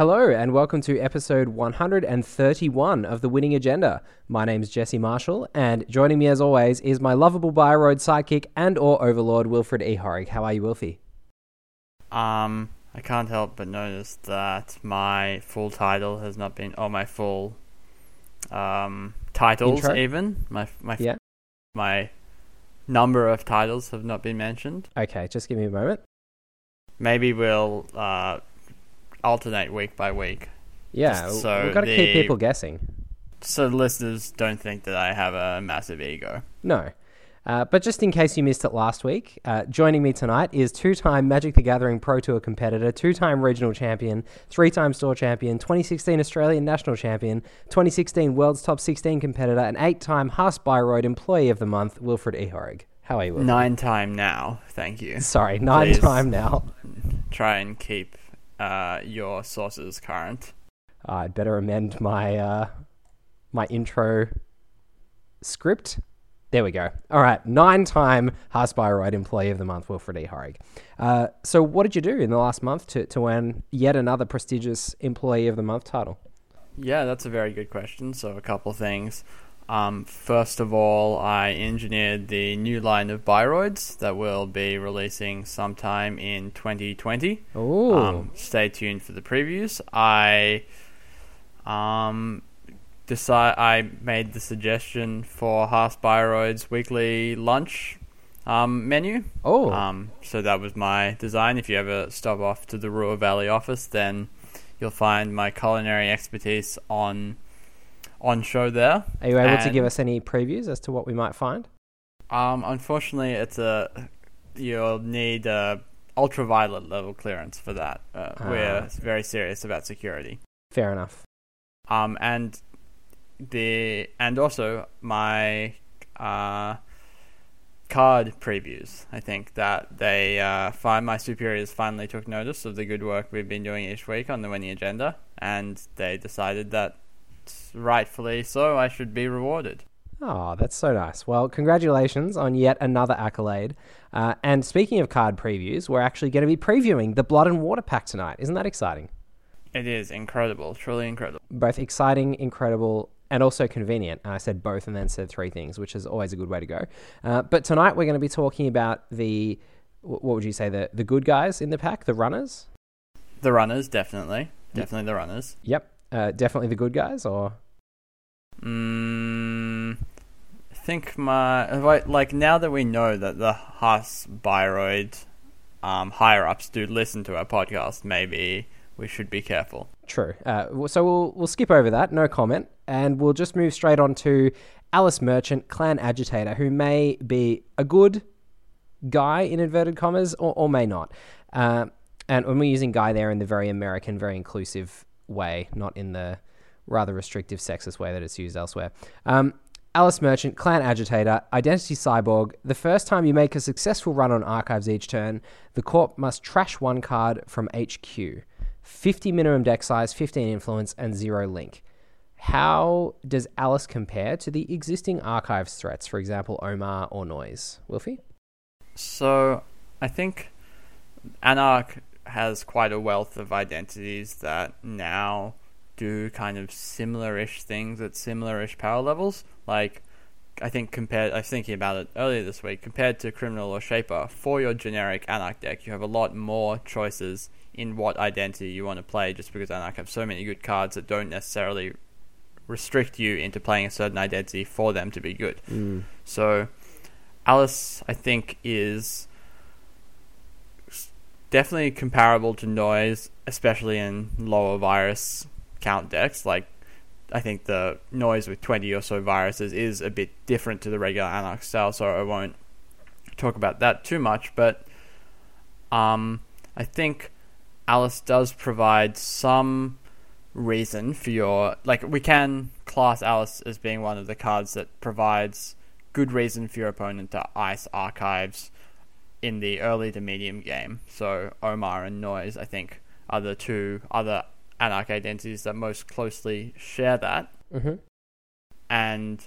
Hello, and welcome to episode 131 of The Winning Agenda. My name is Jesse Marshall, and joining me as always is my lovable Bioroid sidekick and or overlord, Wilfred E. Horrig. How are you, Wilfie? Um, I can't help but notice that my full title has not been, or my full um, titles Intro? even, my my Yeah. my number of titles have not been mentioned. Okay, just give me a moment. Maybe we'll uh, alternate week by week, Yeah, so we've got to keep people guessing. so the listeners don't think that I have a massive ego. No. Uh, but just in case you missed it last week, uh, joining me tonight is two time Magic the Gathering Pro Tour competitor, two time regional champion, three time store champion, 2016 Australian national champion, 2016 World's Top 16 competitor, and eight time Haas Bioroid Employee of the Month, Wilfred E. Horrig. How are you, Wilfred? Nine time now, thank you. Sorry, nine Please. time now. Try and keep uh, your sources current. I'd better amend my uh, my intro script. There we go. All right, nine-time Haas Bioroid Employee of the Month, Wilfred E. Horrig. Uh, so, what did you do in the last month to, to earn yet another prestigious Employee of the Month title? Yeah, that's a very good question. So, a couple things. Um, first of all, I engineered the new line of Bioroids that will be releasing sometime in 2020. Oh, Um, stay tuned for the previews. I um, decide I made the suggestion for Haas Bioroid's weekly lunch um, menu. oh, Um, so that was my design. If you ever stop off to the Ruhr Valley office, then you'll find my culinary expertise on on show there. are you able to give us any previews as to what we might find? Um, unfortunately, it's a you'll need a ultraviolet level clearance for that. Uh, We're Ah. very serious about security. Fair enough. Um, and the and also my uh, card previews. I think that they uh, find my superiors finally took notice of the good work we've been doing each week on the winning agenda, and they decided that rightfully so I should be rewarded. Oh, that's so nice. Well, congratulations on yet another accolade. Uh, and speaking of card previews, we're actually going to be previewing the Blood and Water pack tonight. Isn't that exciting? It is incredible, truly incredible. both exciting, incredible, and also convenient. And I said both and then said three things, which is always a good way to go. Uh, but tonight we're going to be talking about the, what would you say, the, the good guys in the pack, the runners? The runners, definitely, definitely the runners. Yep, uh, definitely the good guys, or Mm, I think my like, now that we know that the Haas Bioroid um, higher ups do listen to our podcast, maybe we should be careful. true. Uh, so we'll we'll skip over that, no comment, and we'll just move straight on to Alice Merchant, clan agitator, who may be a good guy in inverted commas or, or may not. Uh, and when we're using guy there in the very American, very inclusive way, not in the rather restrictive sexist way that it's used elsewhere. Um, Alice Merchant, clan agitator, identity cyborg. The first time you make a successful run on archives each turn, the corp must trash one card from HQ. 50 minimum deck size, 15 influence, and zero link. How does Alice compare to the existing archives threats, for example, Omar or Noise? Wilfie? So I think Anarch has quite a wealth of identities that now do kind of similar-ish things at similar-ish power levels. Like I think compared, I was thinking about it earlier this week. Compared to Criminal or Shaper, for your generic Anarch deck, you have a lot more choices in what identity you want to play. Just because Anarch have so many good cards that don't necessarily restrict you into playing a certain identity for them to be good. Mm. So, Alice, I think, is definitely comparable to Noise, especially in lower virus count decks. Like, I think the Noise with 20 or so viruses is a bit different to the regular Anarch style, so I won't talk about that too much. But um, I think Alice does provide some reason for your like we can class Alice as being one of the cards that provides good reason for your opponent to ice archives in the early to medium game. So Omar and Noise, I think, are the two other Anarch identities that most closely share that. Mm-hmm. And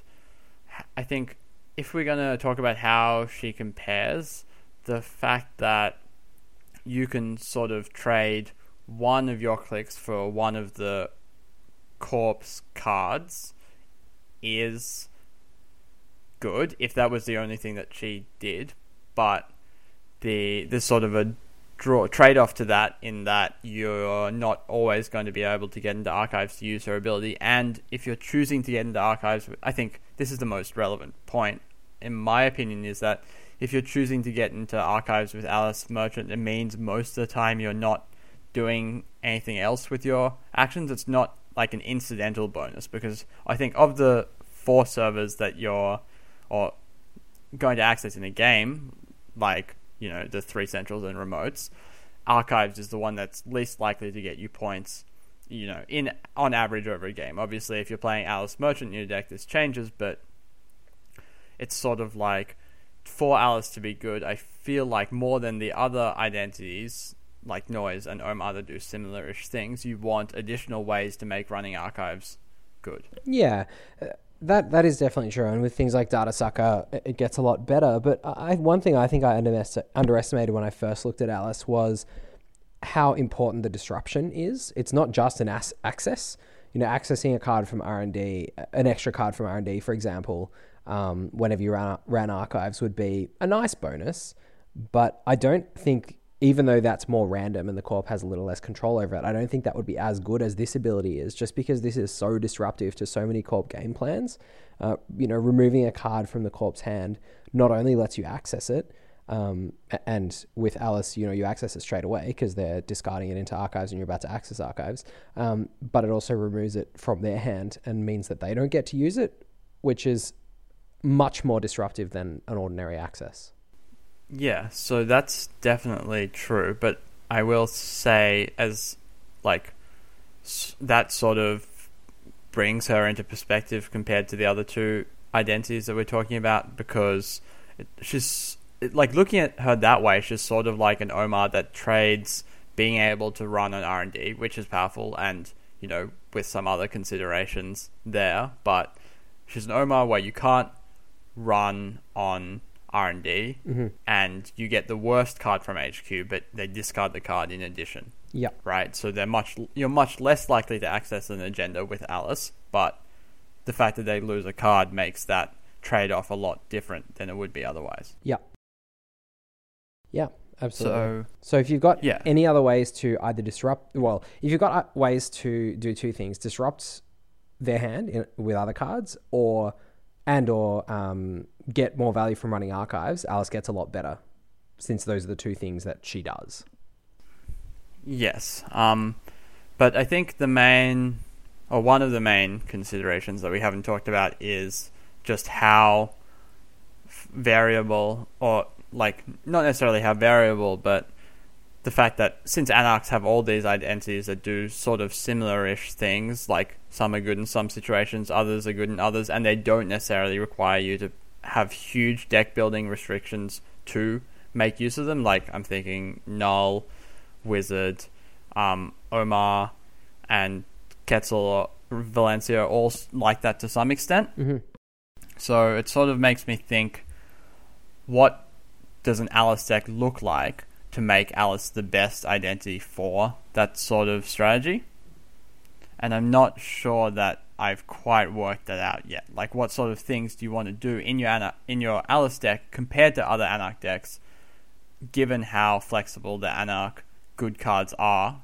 I think if we're going to talk about how she compares, the fact that you can sort of trade one of your clicks for one of the corpse cards is good if that was the only thing that she did, but the there's sort of a draw trade off to that in that you're not always going to be able to get into archives to use her ability, and if you're choosing to get into archives, I think this is the most relevant point, in my opinion, is that if you're choosing to get into archives with Alice Merchant, it means most of the time you're not doing anything else with your actions. It's not like an incidental bonus because I think of the four servers that you're or going to access in a game, like you know the three centrals and remotes, archives is the one that's least likely to get you points. You know, in on average over a game. Obviously, if you're playing Alice Merchant in your deck, this changes, but it's sort of like for Alice to be good, I feel like more than the other identities like Noise and Omar that do similar-ish things, you want additional ways to make running archives good. Yeah, uh, that that is definitely true. And with things like Data Sucker, it gets a lot better. But I, one thing I think I underestimated when I first looked at Alice was how important the disruption is. It's not just an as- access. You know, accessing a card from R and D, an extra card from R and D, for example, um, whenever you ran, ran archives would be a nice bonus. But I don't think, even though that's more random and the corp has a little less control over it, I don't think that would be as good as this ability is, just because this is so disruptive to so many corp game plans. Uh, you know, removing a card from the corp's hand not only lets you access it, um, and with Alice, you know, you access it straight away because they're discarding it into archives and you're about to access archives. Um, but it also removes it from their hand and means that they don't get to use it, which is much more disruptive than an ordinary access. Yeah, so that's definitely true, but I will say as like that sort of brings her into perspective compared to the other two identities that we're talking about because she's like looking at her that way she's sort of like an Omar that trades being able to run an R&D which is powerful and you know with some other considerations there but she's an Omar where you can't run on R and D, mm-hmm. and you get the worst card from HQ, but they discard the card in addition. Yeah. Right. So they're much you're much less likely to access an agenda with Alice, but the fact that they lose a card makes that trade off a lot different than it would be otherwise. Yeah. Yeah. Absolutely. So, so if you've got yeah. any other ways to either disrupt, well, if you've got ways to do two things, disrupt their hand in, with other cards, or and or um, get more value from running archives, Alice gets a lot better, since those are the two things that she does. Yes, um, but I think the main, or one of the main considerations that we haven't talked about is just how variable, or like not necessarily how variable, but the fact that since anarchs have all these identities that do sort of similar-ish things, like some are good in some situations, others are good in others, and they don't necessarily require you to have huge deck building restrictions to make use of them. Like I'm thinking Null, Whizzard, um, Omar, and Quetzal or Valencia all like that to some extent. Mm-hmm. So it sort of makes me think, what does an Alice deck look like to make Alice the best identity for that sort of strategy? And I'm not sure that I've quite worked that out yet. Like, what sort of things do you want to do in your Ana- in your Alice deck compared to other Anarch decks, given how flexible the Anarch good cards are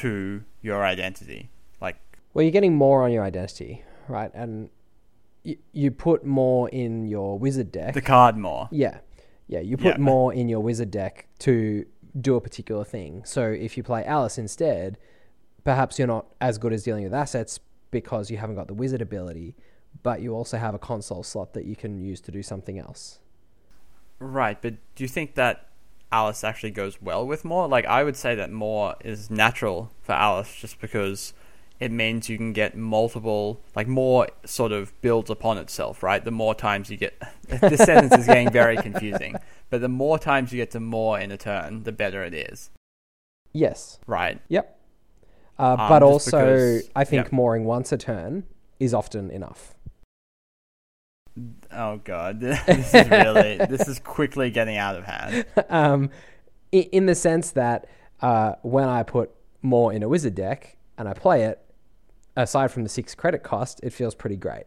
to your identity? Like, well, you're getting more on your identity, right? And you, you put Maw in your Whizzard deck. The card Maw. Yeah. Yeah, you put Yeah. Maw in your Whizzard deck to do a particular thing. So if you play Alice instead, perhaps you're not as good as dealing with assets because you haven't got the Whizzard ability, but you also have a console slot that you can use to do something else. Right, but do you think that Alice actually goes well with Maw? Like, I would say that Maw is natural for Alice just because it means you can get multiple, like, Maw sort of builds upon itself, right? The more times you get. this sentence is getting very confusing, but the more times you get to Maw in a turn, the better it is, Yes. right? Yep. Uh, Um, but also, because- I think mooring once a turn is often enough. Oh, God. this is really. this is quickly getting out of hand. um, in the sense that uh, when I put Maw in a Whizzard deck and I play it, aside from the six credit cost, it feels pretty great.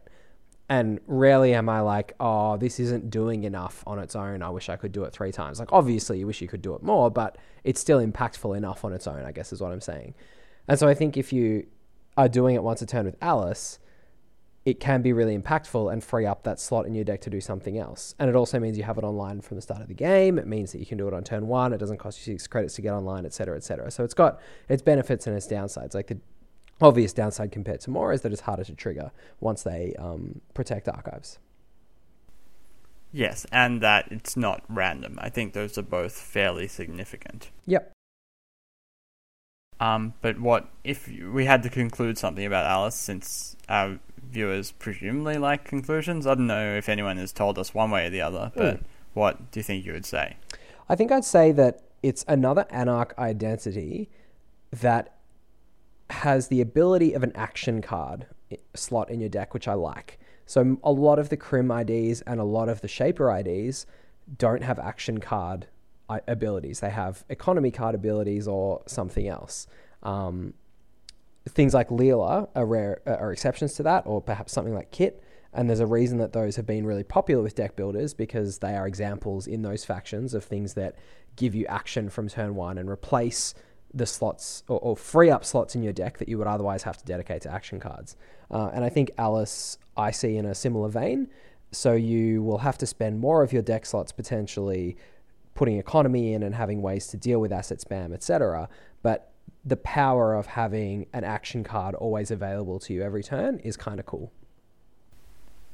And rarely am I like, oh, this isn't doing enough on its own. I wish I could do it three times. Like, obviously, you wish you could do it more, but it's still impactful enough on its own, I guess is what I'm saying. And so I think if you are doing it once a turn with Alice, it can be really impactful and free up that slot in your deck to do something else. And it also means you have it online from the start of the game. It means that you can do it on turn one. It doesn't cost you six credits to get online, et cetera, et cetera. So it's got its benefits and its downsides. Like the obvious downside compared to Maw is that it's harder to trigger once they um, protect archives. Yes, and that it's not random. I think those are both fairly significant. Yep. Um, but what if we had to conclude something about Alice, since our viewers presumably like conclusions? I don't know if anyone has told us one way or the other, but mm. what do you think you would say? I think I'd say that it's another Anarch identity that has the ability of an action card slot in your deck, which I like. So a lot of the Crim IDs and a lot of the Shaper IDs don't have action card abilities. They have economy card abilities or something else. Um, things like Leela are rare are exceptions to that, or perhaps something like Kit. And there's a reason that those have been really popular with deck builders because they are examples in those factions of things that give you action from turn one and replace the slots or, or, free up slots in your deck that you would otherwise have to dedicate to action cards. Uh, and I think Alice I see in a similar vein. So you will have to spend more of your deck slots potentially putting economy in and having ways to deal with asset spam, etc. But the power of having an action card always available to you every turn is kind of cool.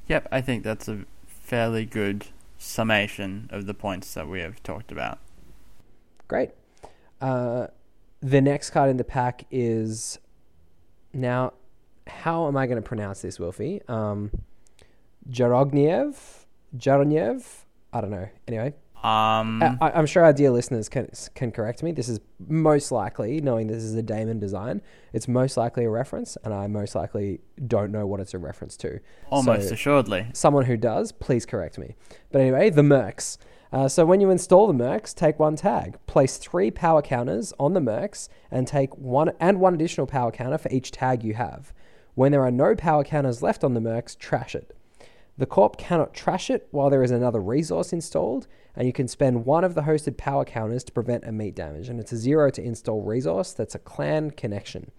Yep, I think that's a fairly good summation of the points that we have talked about. Great. Uh, the next card in the pack is now. How am I going to pronounce this, Wilfie? Um, Jarogniew, Jarogniew. I don't know. Anyway, um, I, am sure our dear listeners can can correct me. This is most likely, knowing this is a Daemon design, it's most likely a reference, and I most likely don't know what it's a reference to. Almost so assuredly. Someone who does, please correct me. But anyway, the Mercs. Uh, so when you install the Mercs, take one tag, place three power counters on the Mercs, and take one and one additional power counter for each tag you have. When there are no power counters left on the Mercs, trash it. The Corp cannot trash it while there is another resource installed, and you can spend one of the hosted power counters to prevent immediate damage. And it's a zero to install resource that's a clan connection.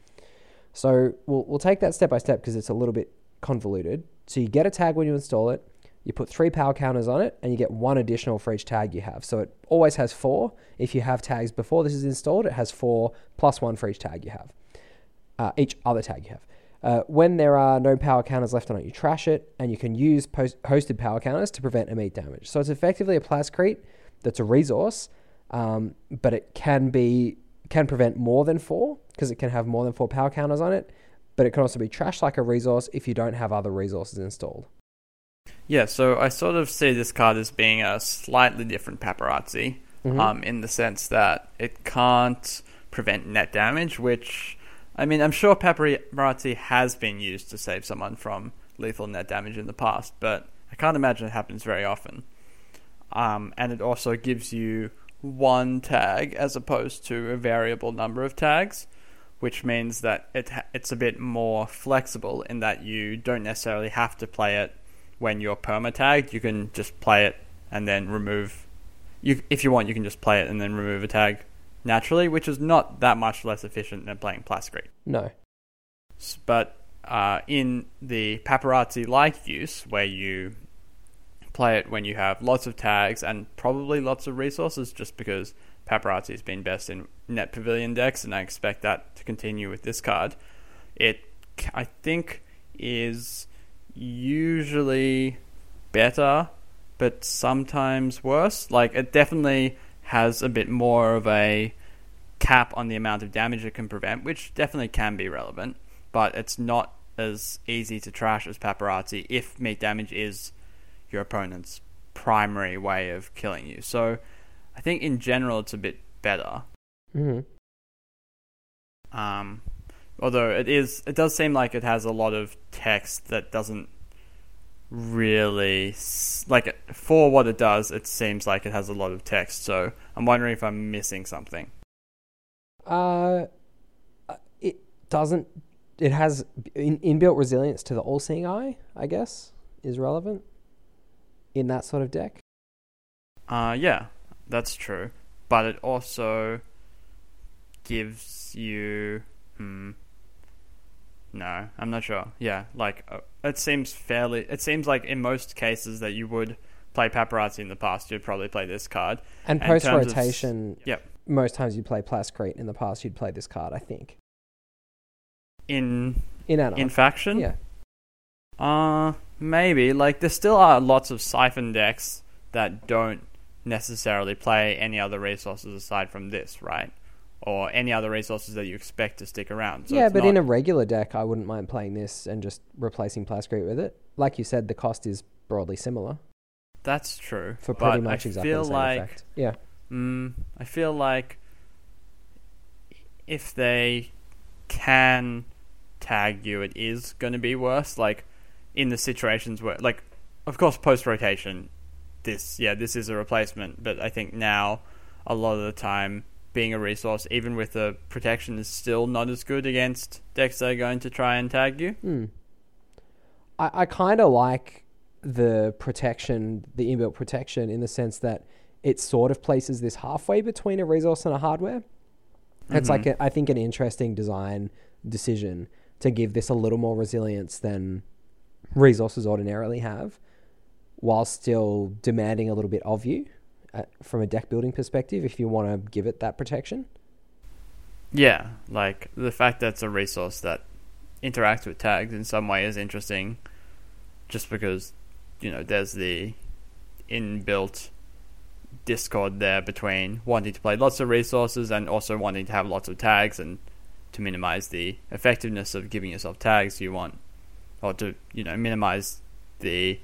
So we'll, we'll take that step by step because it's a little bit convoluted. So you get a tag when you install it, you put three power counters on it, and you get one additional for each tag you have. So it always has four. If you have tags before this is installed, it has four plus one for each tag you have, uh, each other tag you have. Uh, when there are no power counters left on it, you trash it, and you can use post- hosted power counters to prevent immediate damage. So it's effectively a plascrete that's a resource, um, but it can be can prevent more than four because it can have more than four power counters on it. But it can also be trashed like a resource if you don't have other resources installed. Yeah, so I sort of see this card as being a slightly different paparazzi, mm-hmm. um, in the sense that it can't prevent net damage, which I mean, I'm sure paparazzi has been used to save someone from lethal net damage in the past, but I can't imagine it happens very often. Um, and it also gives you one tag as opposed to a variable number of tags, which means that it ha- it's a bit more flexible in that you don't necessarily have to play it when you're perma tagged. You can just play it and then remove. You, if you want, you can just play it and then remove a tag naturally, which is not that much less efficient than playing Plascrete. No. But uh, in the paparazzi like use, where you play it when you have lots of tags and probably lots of resources, just because paparazzi has been best in net pavilion decks, and I expect that to continue with this card. It, I think, is usually better, but sometimes worse. Like, it definitely has a bit more of a cap on the amount of damage it can prevent, which definitely can be relevant, but it's not as easy to trash as paparazzi if meat damage is your opponent's primary way of killing you. So I think in general it's a bit better. Mm-hmm. Um, although it is, it does seem like it has a lot of text that doesn't really like for what it does. It seems like it has a lot of text. So I'm wondering if I'm missing something. Uh, it doesn't it has in, inbuilt resilience to the all seeing eye, I guess, is relevant in that sort of deck. Uh, yeah, that's true. But it also gives you. Hmm. No, I'm not sure. Yeah, like uh, it seems fairly. It seems like in most cases that you would play paparazzi in the past, you'd probably play this card. And post terms of s- rotation, Yep. most times you play Plascrete. In the past, you'd play this card, I think. In In Anarch. in faction, yeah. Uh, maybe. Like, there still are lots of Siphon decks that don't necessarily play any other resources aside from this, right? Or any other resources that you expect to stick around. So yeah, but not, in a regular deck, I wouldn't mind playing this and just replacing Plascrete with it. Like you said, the cost is broadly similar that's true. for pretty much I exactly feel the same like, effect. Yeah. Mm, I feel like if they can tag you, it is going to be worse. Like in the situations where, like, of course, post rotation, this yeah, this is a replacement. But I think now, a lot of the time, being a resource, even with the protection, is still not as good against decks that are going to try and tag you. Hmm. I, I kind of like the protection, the inbuilt protection, in the sense that it sort of places this halfway between a resource and a hardware. It's like, Mhm. a, I think, an interesting design decision to give this a little more resilience than resources ordinarily have, while still demanding a little bit of you uh, from a deck building perspective if you want to give it that protection. Yeah, like the fact that it's a resource that interacts with tags in some way is interesting, just because you know there's the inbuilt discord there between wanting to play lots of resources and also wanting to have lots of tags and to minimize the effectiveness of giving yourself tags you want or to you know minimize the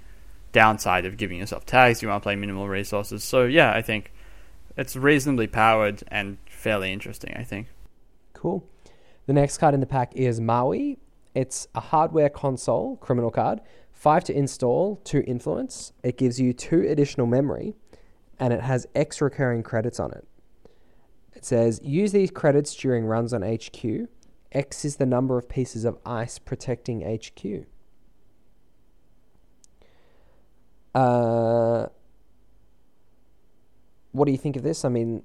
downside of giving yourself tags you want to play minimal resources so yeah i think it's reasonably powered and fairly interesting i think Cool. The next card in the pack is Maui. It's a hardware console criminal card. Five to install, two influence. It gives you two additional memory, and it has X recurring credits on it. It says use these credits during runs on HQ. X is the number of pieces of ice protecting HQ. Uh, what do you think of this? I mean,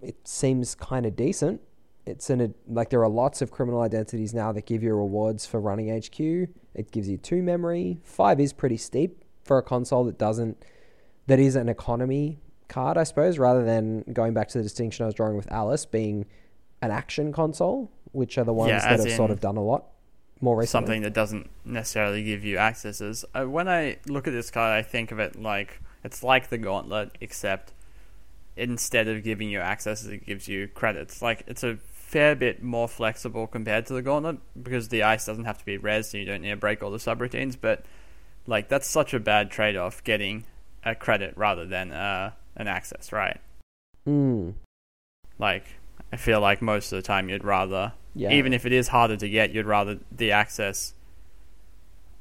it seems kind of decent. It's in a like there are lots of criminal identities now that give you rewards for running HQ. It gives you two memory. Five is pretty steep for a console that doesn't that is an economy card, I suppose, rather than going back to the distinction I was drawing with Alice being an action console, which are the ones Yeah, that have sort of done a lot more recently. something that doesn't necessarily give you accesses. Uh, when I look at this card, I think of it like it's like the Gauntlet, except instead of giving you accesses, it gives you credits. Like it's a fair bit more flexible compared to the Gauntlet because the ice doesn't have to be res, so you don't need to break all the subroutines. But like that's such a bad trade-off getting a credit rather than uh, an access, right? Mm, Like I feel like most of the time you'd rather yeah. even if it is harder to get, you'd rather the access,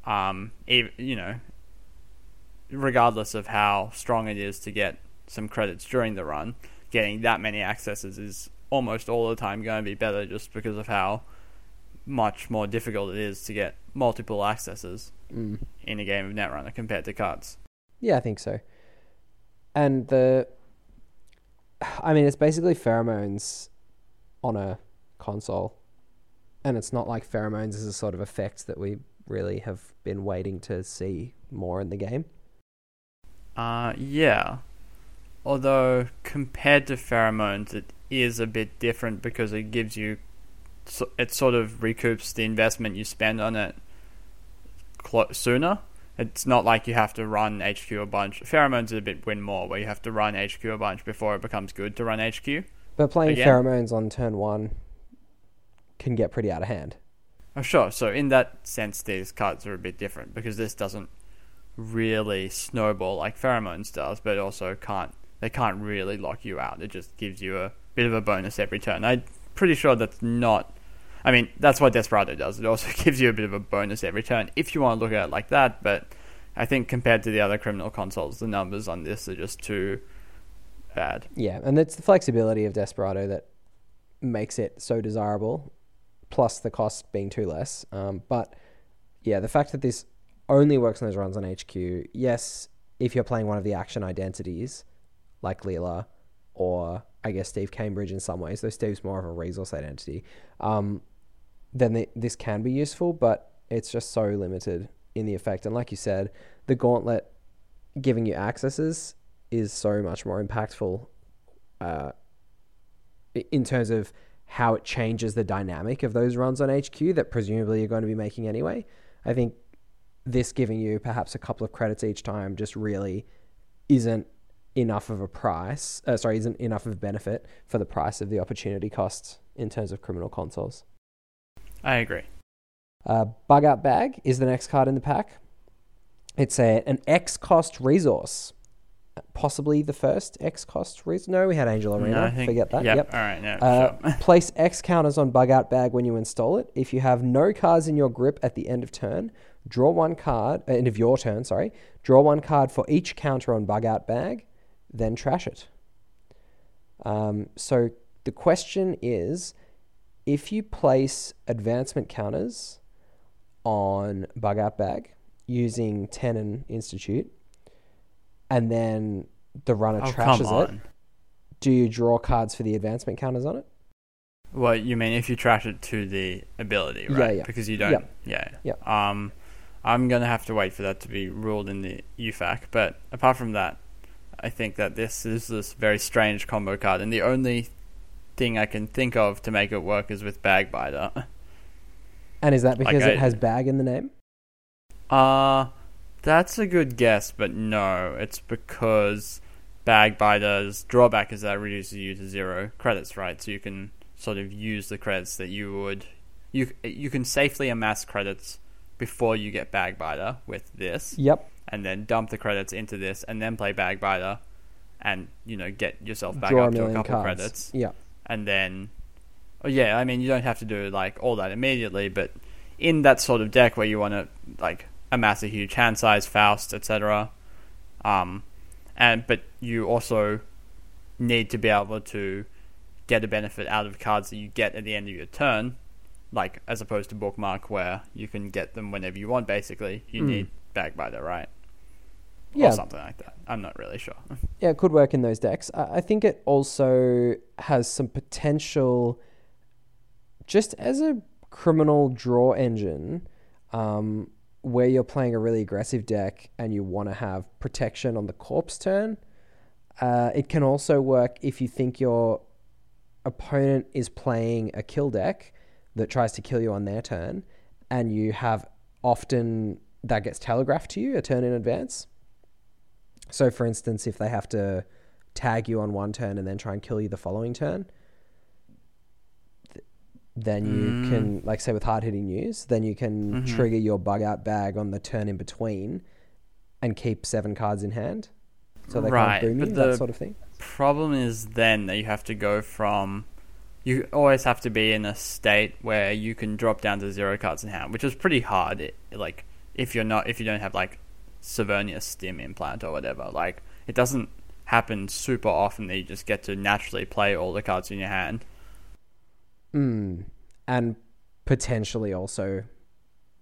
um, even, you know, regardless of how strong it is to get some credits during the run, getting that many accesses is almost all the time going to be better just because of how much more difficult it is to get multiple accesses Mm. in a game of Netrunner compared to cards. Yeah, I think so. And the, I mean, it's basically pheromones on a console, and it's not like pheromones is a sort of effect that we really have been waiting to see more in the game. Uh, yeah. Although compared to pheromones, it is a bit different because it gives you, it sort of recoups the investment you spend on it sooner. It's not like you have to run HQ a bunch. Pheromones is a bit win more, where you have to run HQ a bunch before it becomes good to run HQ. But playing Again? pheromones on turn one can get pretty out of hand. Oh, sure. So in that sense, these cards are a bit different because this doesn't really snowball like pheromones does, but also can't. They can't really lock you out. It just gives you a bit of a bonus every turn. I'm pretty sure that's not. I mean, that's what Desperado does. It also gives you a bit of a bonus every turn if you want to look at it like that. But I think compared to the other criminal consoles, the numbers on this are just too bad. Yeah, and it's the flexibility of Desperado that makes it so desirable, plus the cost being too less. Um, but yeah, the fact that this only works on those runs on HQ, yes, if you're playing one of the action identities like Leela or I guess Steve Cambridge in some ways, though Steve's more of a resource identity, um, then the, this can be useful, but it's just so limited in the effect. And like you said, the gauntlet giving you accesses is so much more impactful uh, in terms of how it changes the dynamic of those runs on HQ that presumably you're going to be making anyway. I think this giving you perhaps a couple of credits each time just really isn't enough of a price. Uh, sorry, isn't enough of a benefit for the price of the opportunity costs in terms of criminal consoles. I agree. Uh, Bug Out Bag is the next card in the pack. It's a an X cost resource, possibly the first X cost resource. No, we had Angel Arena. No, think, Forget that. Yep. Yep. All right. No. Uh, sure. place X counters on Bug Out Bag when you install it. If you have no cards in your grip at the end of turn, draw one card. Uh, end of your turn, sorry. Draw one card for each counter on Bug Out Bag, then trash it. Um, so the question is, if you place advancement counters on Bug Out Bag using Tennin Institute, and then the runner oh, trashes it, do you draw cards for the advancement counters on it? Well, you mean if you trash it to the ability, right? yeah. Because you don't. Yep. Yeah. Yep. Um, I'm gonna have to wait for that to be ruled in the UFAQ. But apart from that, I think that this is this very strange combo card, and the only thing I can think of to make it work is with Bagbiter. And is that Like because I- it has bag in the name? Uh, that's a good guess, but no, it's because Bagbiter's drawback is that it reduces you to zero credits, right? So you can sort of use the credits that you would you you can safely amass credits before you get Bagbiter with this, Yep. and then dump the credits into this, and then play Bagbiter, and you know get yourself back Draw a up to a couple cards. credits Yep. and then oh yeah i mean you don't have to do like all that immediately but in that sort of deck where you want to like amass a huge hand size faust etc um and but you also need to be able to get a benefit out of cards that you get at the end of your turn like as opposed to bookmark where you can get them whenever you want basically you Mm. need bagbiter right Yeah. or something like that i'm not really sure Yeah, it could work in those decks. I I think it also has some potential just as a criminal draw engine um, where you're playing a really aggressive deck and you want to have protection on the corpse turn. Uh, it can also work if you think your opponent is playing a kill deck that tries to kill you on their turn and you have often that gets telegraphed to you a turn in advance. So, for instance, if they have to tag you on one turn and then try and kill you the following turn, then you Mm. can, like, say with hard hitting news, then you can Mhm. trigger your bug out bag on the turn in between and keep seven cards in hand. So they Right, can't boom you, that the- sort of thing. problem is then that you have to go from you always have to be in a state where you can drop down to zero cards in hand, which is pretty hard. It, like if you're not if you don't have like Severnius stim implant or whatever, like it doesn't happen super often that you just get to naturally play all the cards in your hand. Mm. And potentially also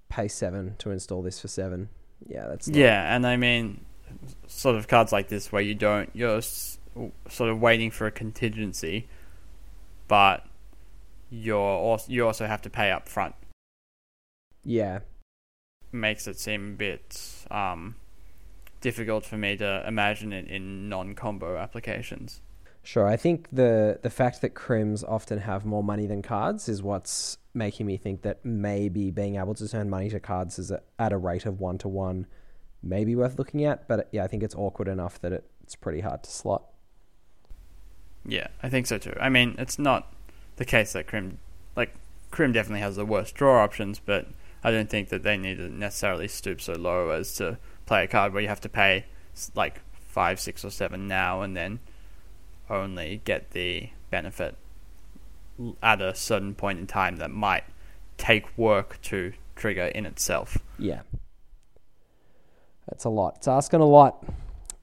pay seven to install this for seven. Yeah, that's not- Yeah, and I mean, sort of cards like this where you don't, you're s- sort of waiting for a contingency, but you're also, you also have to pay up front. yeah, Makes it seem a bit um, difficult for me to imagine it in non-combo applications. Sure. I think the the fact that crims often have more money than cards is what's making me think that maybe being able to turn money to cards is a, at a rate of one to one, may be worth looking at. But yeah, I think it's awkward enough that it, it's pretty hard to slot. Yeah, I think so too. I mean, it's not the case that Crim, like Crim, definitely has the worst draw options, but I don't think that they need to necessarily stoop so low as to play a card where you have to pay like five, six, or seven now, and then only get the benefit at a certain point in time that might take work to trigger in itself. Yeah. That's a lot. It's asking a lot.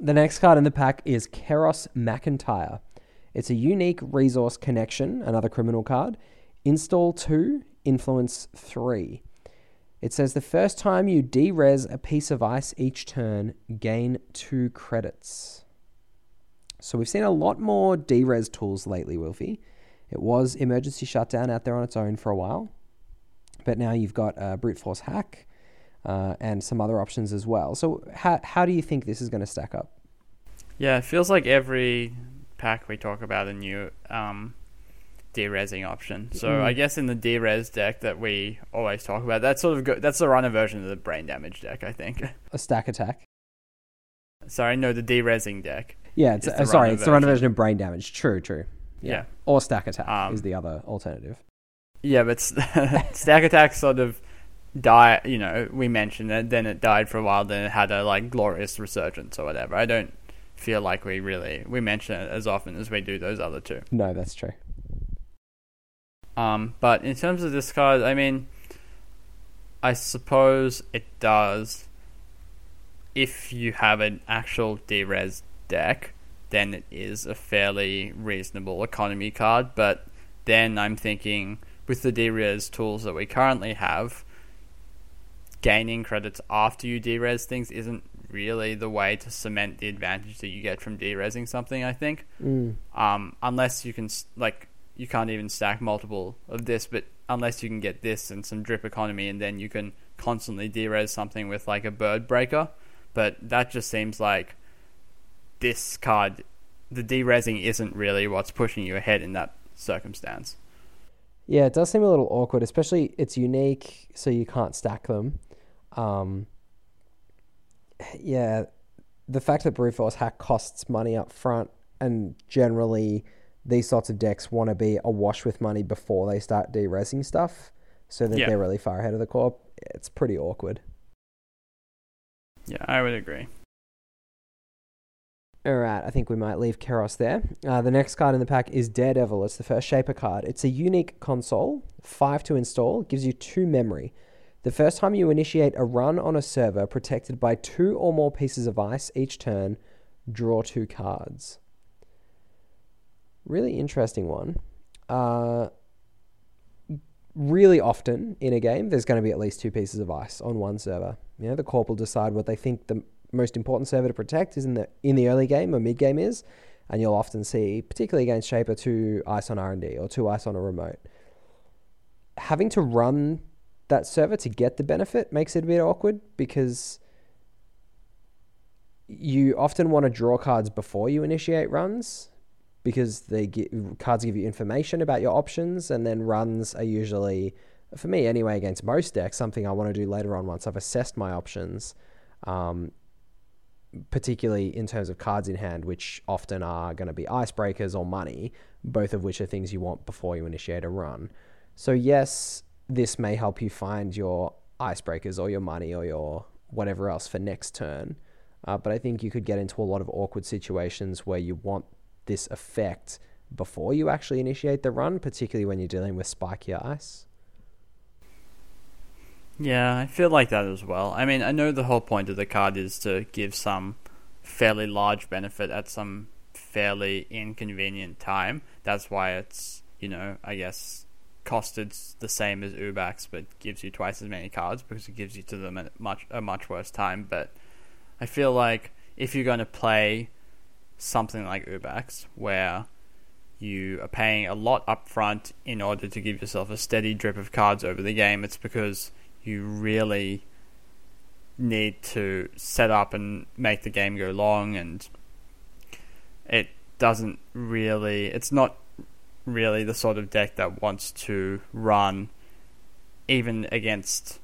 The next card in the pack is Keros McIntyre. It's a unique resource connection, another criminal card. Install 2, influence 3. It says the first time you derez a piece of ice each turn, gain 2 credits. So we've seen a lot more derez tools lately, Wilfie. It was emergency shutdown out there on its own for a while, but now you've got uh, brute force hack uh, and some other options as well. So how how do you think this is going to stack up? Yeah, it feels like every pack we talk about a new um, derezzing option. So Mm. I guess in the derez deck that we always talk about, that's sort of go- that's the runner version of the brain damage deck, I think. A stack attack. Sorry, no, the derezing deck. Yeah, it's, uh, sorry, it's the runner version. of brain damage. True, true. Yeah. Or stack attack Um, is the other alternative. Yeah, but Stack Attack sort of die. You know, we mentioned it. Then it died for a while. Then it had a like glorious resurgence or whatever. I don't feel like we really we mention it as often as we do those other two. No, that's true. Um, but in terms of this card, I mean, I suppose it does. If you have an actual derez deck, then it is a fairly reasonable economy card. But then I'm thinking with the derez tools that we currently have, gaining credits after you derez things isn't really the way to cement the advantage that you get from derezing something. I think Mm. um, unless you can like you can't even stack multiple of this, but unless you can get this and some drip economy, and then you can constantly derez something with like a bird breaker. But that just seems like this card, the derezing isn't really what's pushing you ahead in that circumstance. Yeah, it does seem a little awkward, especially it's unique, so you can't stack them. Um, yeah, the fact that brute force hack costs money up front, and generally these sorts of decks want to be awash with money before they start de-resing stuff, so that Yeah. they're really far ahead of the corp. It's pretty awkward. Yeah, I would agree. All right, I think we might leave Keros there. Uh, the next card in the pack is Daredevil. It's the first Shaper card. It's a unique console, five to install, gives you two memory. The first time you initiate a run on a server protected by two or more pieces of ice each turn, draw two cards. Really interesting one. Uh, really often in a game, there's going to be at least two pieces of ice on one server. You know, the corp will decide what they think the most important server to protect is in the in the early game or mid game is, and you'll often see, particularly against Shaper, two ice on R and D or two ice on a remote. Having to run that server to get the benefit makes it a bit awkward because you often want to draw cards before you initiate runs because they give, cards give you information about your options and then runs are usually for me anyway against most decks something i want to do later on once i've assessed my options um, particularly in terms of cards in hand which often are going to be icebreakers or money both of which are things you want before you initiate a run so yes this may help you find your icebreakers or your money or your whatever else for next turn uh, but i think you could get into a lot of awkward situations where you want this effect before you actually initiate the run, particularly when you're dealing with spikier ice. Yeah, I feel like that as well. I mean, I know the whole point of the card is to give some fairly large benefit at some fairly inconvenient time. That's why it's, you know, I guess costed the same as Ubax, but gives you twice as many cards because it gives you to them at much a much worse time. But I feel like if you're going to play something like Ubax, where you are paying a lot up front in order to give yourself a steady drip of cards over the game, it's because you really need to set up and make the game go long and it doesn't really it's not really the sort of deck that wants to run even against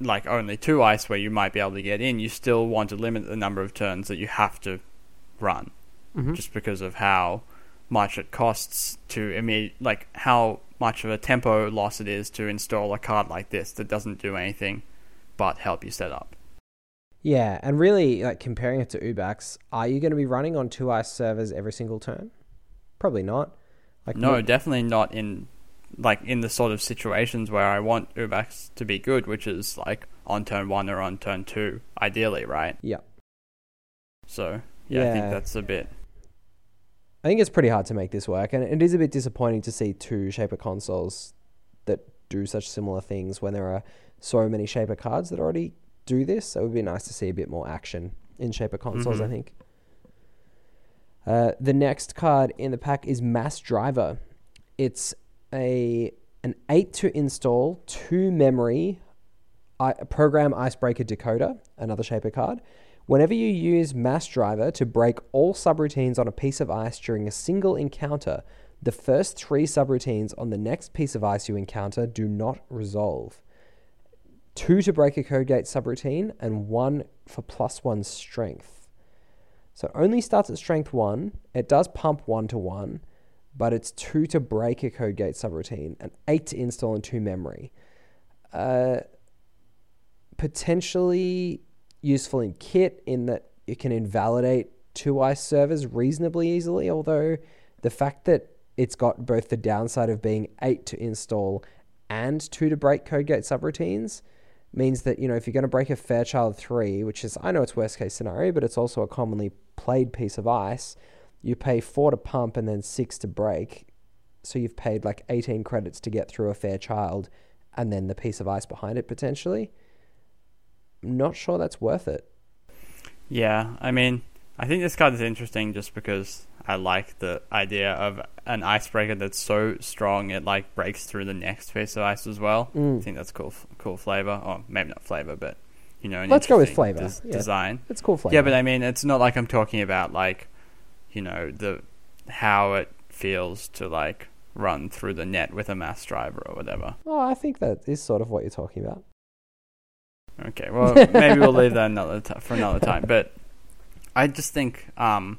like only two ice where you might be able to get in you still want to limit the number of turns that you have to run Mm-hmm. just because of how much it costs to immediate, like how much of a tempo loss it is to install a card like this that doesn't do anything but help you set up. Yeah, and really, like comparing it to Ubax, are you going to be running on two ice servers every single turn? Probably not. Like No, definitely not in like in the sort of situations where I want Ubax to be good, which is like on turn one or on turn two, ideally, right? Yeah. So yeah, I think that's a bit. I think it's pretty hard to make this work, and it is a bit disappointing to see two Shaper consoles that do such similar things when there are so many Shaper cards that already do this. So it would be nice to see a bit more action in Shaper consoles, Mhm. I think. Uh, the next card in the pack is Mass Driver. It's a an eight to install, two memory, I, program icebreaker decoder, another Shaper card. Whenever you use Mass Driver to break all subroutines on a piece of ice during a single encounter, the first three subroutines on the next piece of ice you encounter do not resolve. Two to break a code gate subroutine, and one for plus one strength. So it only starts at strength one. It does pump one to one, but it's two to break a code gate subroutine, and eight to install and two memory. Uh, potentially useful in Kit in that it can invalidate two ice servers reasonably easily, although the fact that it's got both the downside of being eight to install and two to break code gate subroutines means that, you know, if you're going to break a Fairchild 3, which is, I know it's worst case scenario, but it's also a commonly played piece of ice, you pay four to pump and then six to break. So you've paid like 18 credits to get through a Fairchild and then the piece of ice behind it potentially. Not sure that's worth it. Yeah, I mean, I think this card is interesting just because I like the idea of an icebreaker that's so strong it like breaks through the next piece of ice as well. Mm. I think that's cool, cool flavor, or maybe not flavor, but you know, Let's go with flavour, des- yeah. design. It's cool flavor. Yeah, but I mean, it's not like I'm talking about like, you know, the how it feels to like run through the net with a mass driver or whatever. oh, I think that is sort of what you're talking about. Okay, well, maybe we'll leave that another ti for another time. But I just think um,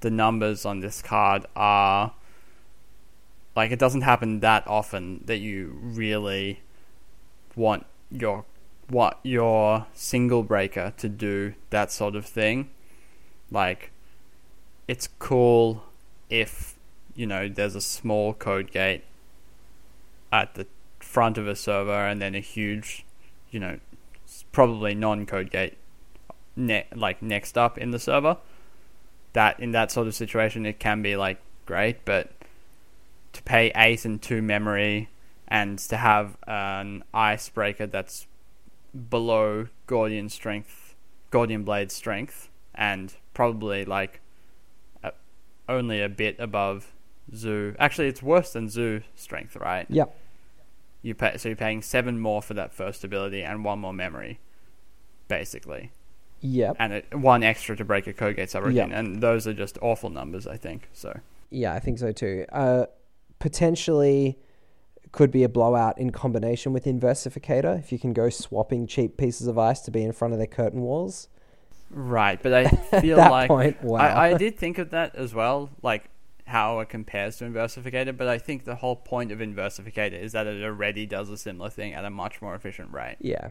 the numbers on this card are like it doesn't happen that often that you really want your what your single breaker to do that sort of thing. Like, it's cool if you know there's a small code gate at the front of a server and then a huge you know, probably non-code gate, ne- like next up in the server. That in that sort of situation, it can be like great, but to pay eight and two memory and to have an icebreaker that's below Gordian strength, Gordian blade strength, and probably like only a bit above Zoo. Actually, it's worse than Zoo strength, right? Yep. You pay so you're paying seven more for that first ability and one more memory, basically, Yep. and it, one extra to break a code gate subroutine, Yeah. and those are just awful numbers. I think so. Yeah, I think so too. Uh, potentially could be a blowout in combination with Inversificator if you can go swapping cheap pieces of ice to be in front of their curtain walls. Right, but I feel like point, wow. I, I did think of that as well, like how it compares to Inversificator. But I think the whole point of Inversificator is that it already does a similar thing at a much more efficient rate. Yeah.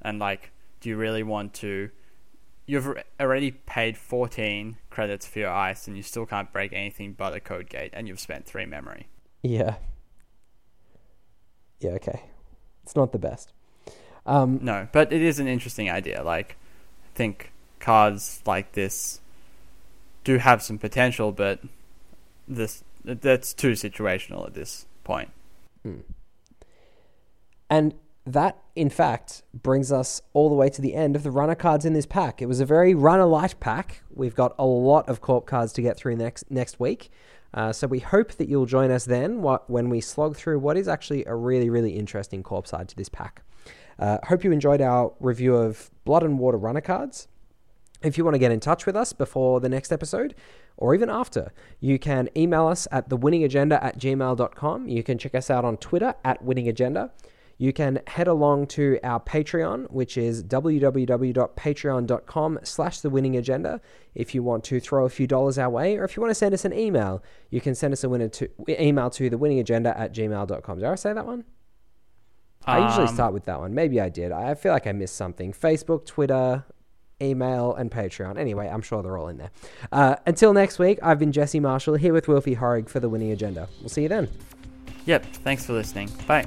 And like, do you really want to? You've already paid 14 credits for your ice, and you still can't break anything but a code gate, and you've spent three memory. Yeah. Yeah, okay. It's not the best. Um, No, but it is an interesting idea. Like, I think cards like this do have some potential, but this that's too situational at this point. And that, in fact, brings us all the way to the end of the runner cards in this pack. It was a very runner light pack. We've got a lot of corp cards to get through next next week. Uh, so we hope that you'll join us then wh- when we slog through what is actually a really, really interesting corp side to this pack. Uh, hope you enjoyed our review of Blood and Water runner cards. If you want to get in touch with us before the next episode or even after, you can email us at thewinningagenda at gmail.com. You can check us out on Twitter at winningagenda. You can head along to our Patreon, which is www.patreon.com slash the winning agenda. If you want to throw a few dollars our way, or if you want to send us an email, you can send us a winner to, email to the winning agenda at gmail.com. Did I say that one? I usually Um, start with that one. Maybe I did. I feel like I missed something. Facebook, Twitter, email, and Patreon. Anyway, I'm sure they're all in there. Uh, until next week, I've been Jesse Marshall here with Wilfy Horrig for the winning agenda. We'll see you then. Yep. Thanks for listening. Bye.